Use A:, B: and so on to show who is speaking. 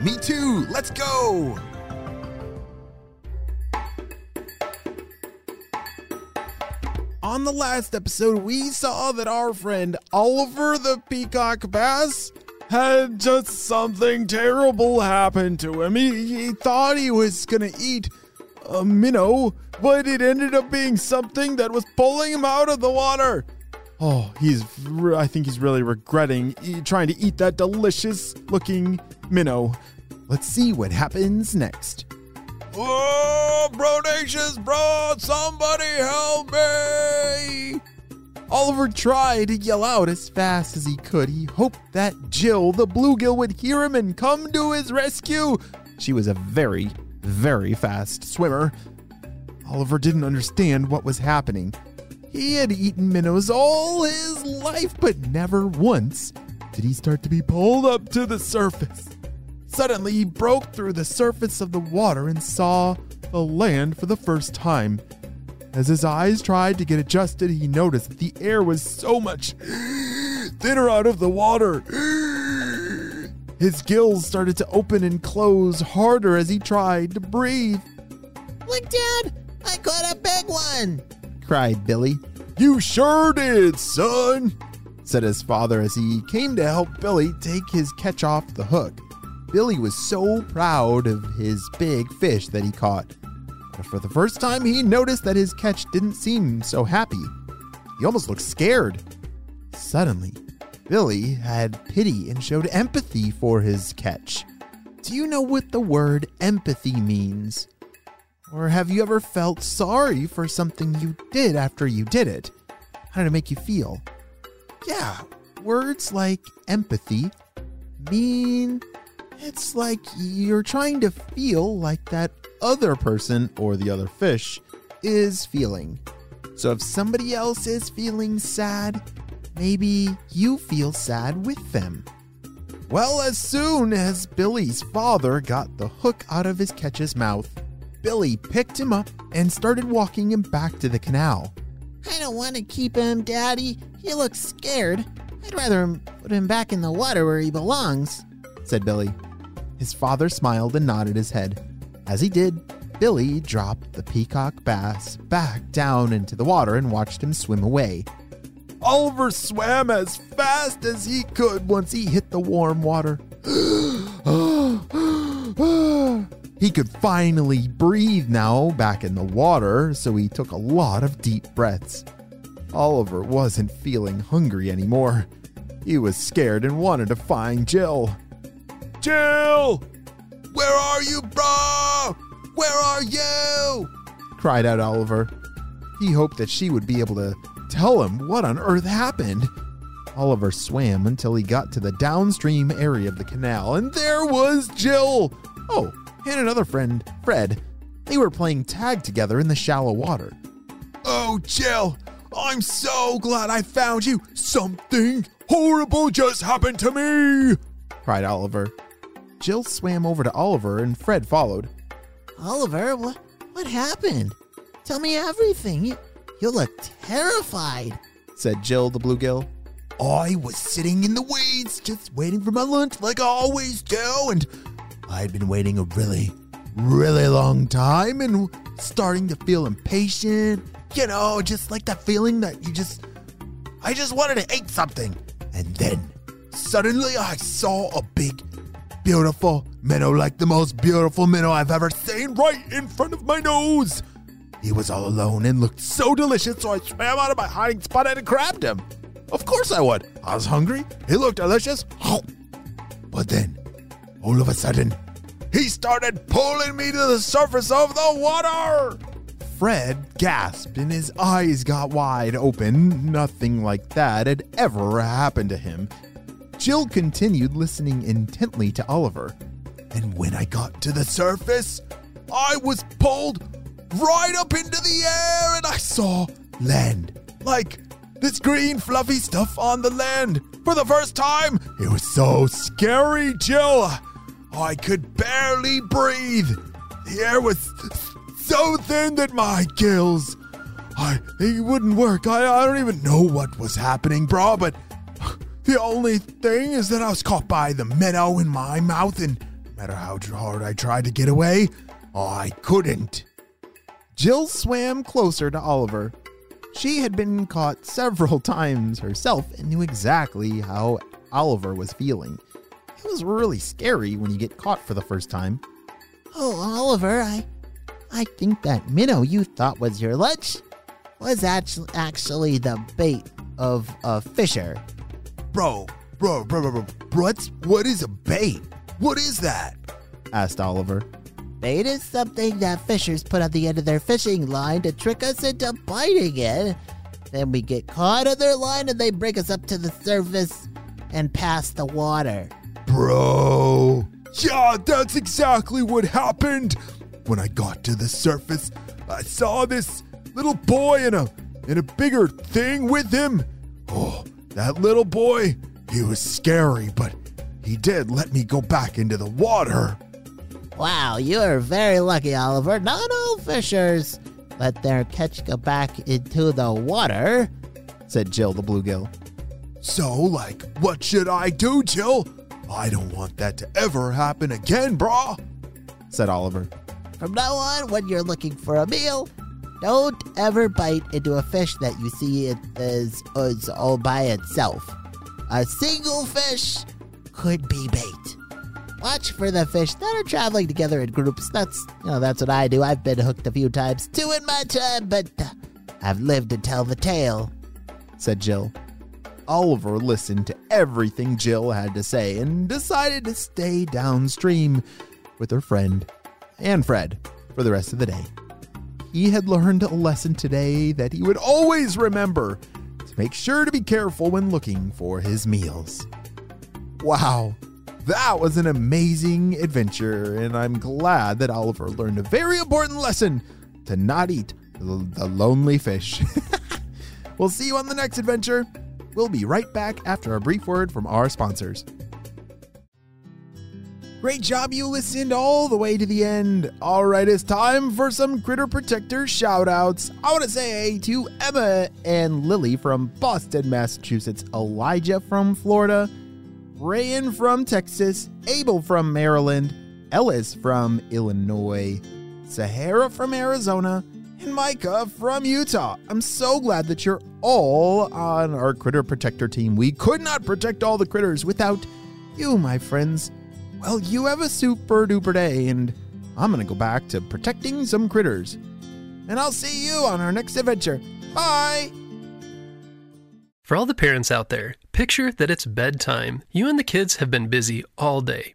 A: Me too! Let's go! On the last episode, we saw that our friend Oliver the Peacock Bass had just something terrible happen to him. He, he thought he was gonna eat um, a minnow, but it ended up being something that was pulling him out of the water. Oh, he's. I think he's really regretting e- trying to eat that delicious looking minnow. Let's see what happens next. Oh, Brodacious Bro, somebody help me! Oliver tried to yell out as fast as he could. He hoped that Jill, the bluegill, would hear him and come to his rescue. She was a very, very fast swimmer. Oliver didn't understand what was happening. He had eaten minnows all his life, but never once did he start to be pulled up to the surface. Suddenly, he broke through the surface of the water and saw the land for the first time. As his eyes tried to get adjusted, he noticed that the air was so much thinner out of the water. His gills started to open and close harder as he tried to breathe.
B: Look, Dad, I caught a big one.
A: Cried Billy. You sure did, son, said his father as he came to help Billy take his catch off the hook. Billy was so proud of his big fish that he caught. But for the first time, he noticed that his catch didn't seem so happy. He almost looked scared. Suddenly, Billy had pity and showed empathy for his catch. Do you know what the word empathy means? Or have you ever felt sorry for something you did after you did it? How did it make you feel? Yeah, words like empathy mean it's like you're trying to feel like that other person or the other fish is feeling. So if somebody else is feeling sad, maybe you feel sad with them. Well, as soon as Billy's father got the hook out of his catch's mouth, Billy picked him up and started walking him back to the canal.
B: I don't want to keep him, Daddy. He looks scared. I'd rather put him back in the water where he belongs,
A: said Billy. His father smiled and nodded his head. As he did, Billy dropped the peacock bass back down into the water and watched him swim away. Oliver swam as fast as he could once he hit the warm water. he could finally breathe now back in the water, so he took a lot of deep breaths. Oliver wasn't feeling hungry anymore. He was scared and wanted to find Jill. Jill! Where are you, bro? Where are you? cried out Oliver. He hoped that she would be able to tell him what on earth happened. Oliver swam until he got to the downstream area of the canal, and there was Jill. Oh, and another friend, Fred. They were playing tag together in the shallow water. Oh, Jill, I'm so glad I found you. Something horrible just happened to me, cried Oliver. Jill swam over to Oliver and Fred followed.
B: Oliver, what, what happened? Tell me everything. You, you look terrified,
A: said Jill the bluegill. I was sitting in the weeds just waiting for my lunch like I always do, and I'd been waiting a really, really long time and starting to feel impatient. You know, just like that feeling that you just, I just wanted to eat something. And then suddenly I saw a big, beautiful minnow, like the most beautiful minnow I've ever seen, right in front of my nose. He was all alone and looked so delicious, so I swam out of my hiding spot and grabbed him. Of course I would. I was hungry. He looked delicious. But then, all of a sudden, he started pulling me to the surface of the water. Fred gasped and his eyes got wide open. Nothing like that had ever happened to him. Jill continued listening intently to Oliver. And when I got to the surface, I was pulled right up into the air and I saw land. Like this green, fluffy stuff on the land for the first time. It was so scary, Jill. I could barely breathe. The air was so thin that my gills, I they wouldn't work. I, I don't even know what was happening, bro. But the only thing is that I was caught by the minnow in my mouth, and no matter how hard I tried to get away, I couldn't. Jill swam closer to Oliver. She had been caught several times herself and knew exactly how Oliver was feeling. It was really scary when you get caught for the first time.
B: Oh, Oliver, I I think that minnow you thought was your lunch was actually actually the bait of a fisher.
A: Bro, bro, bro, bro, bro, what's, what is a bait? What is that? asked Oliver.
B: Bait is something that fishers put on the end of their fishing line to trick us into biting it. Then we get caught on their line and they bring us up to the surface and past the water.
A: Bro, yeah, that's exactly what happened. When I got to the surface, I saw this little boy in a in a bigger thing with him. Oh, that little boy, he was scary, but he did let me go back into the water.
B: Wow, you are very lucky, Oliver. Not all fishers let their catch go back into the water,
A: said Jill the bluegill. So, like, what should I do, Jill? I don't want that to ever happen again, brah, said Oliver.
B: From now on, when you're looking for a meal, don't ever bite into a fish that you see it is, is all by itself. A single fish could be bait. Watch for the fish that are traveling together in groups. That's you know that's what I do. I've been hooked a few times too in my time, but uh, I've lived to tell the tale,"
A: said Jill. Oliver listened to everything Jill had to say and decided to stay downstream with her friend and Fred for the rest of the day. He had learned a lesson today that he would always remember to make sure to be careful when looking for his meals. Wow, that was an amazing adventure, and I'm glad that Oliver learned a very important lesson to not eat the lonely fish. we'll see you on the next adventure. We'll be right back after a brief word from our sponsors. Great job, you listened all the way to the end. All right, it's time for some Critter Protector shoutouts. I want to say to Emma and Lily from Boston, Massachusetts, Elijah from Florida, Rayan from Texas, Abel from Maryland, Ellis from Illinois, Sahara from Arizona, and Micah from Utah. I'm so glad that you're all on our Critter Protector team. We could not protect all the critters without you, my friends. Well, you have a super duper day, and I'm gonna go back to protecting some critters. And I'll see you on our next adventure. Bye!
C: For all the parents out there, picture that it's bedtime. You and the kids have been busy all day.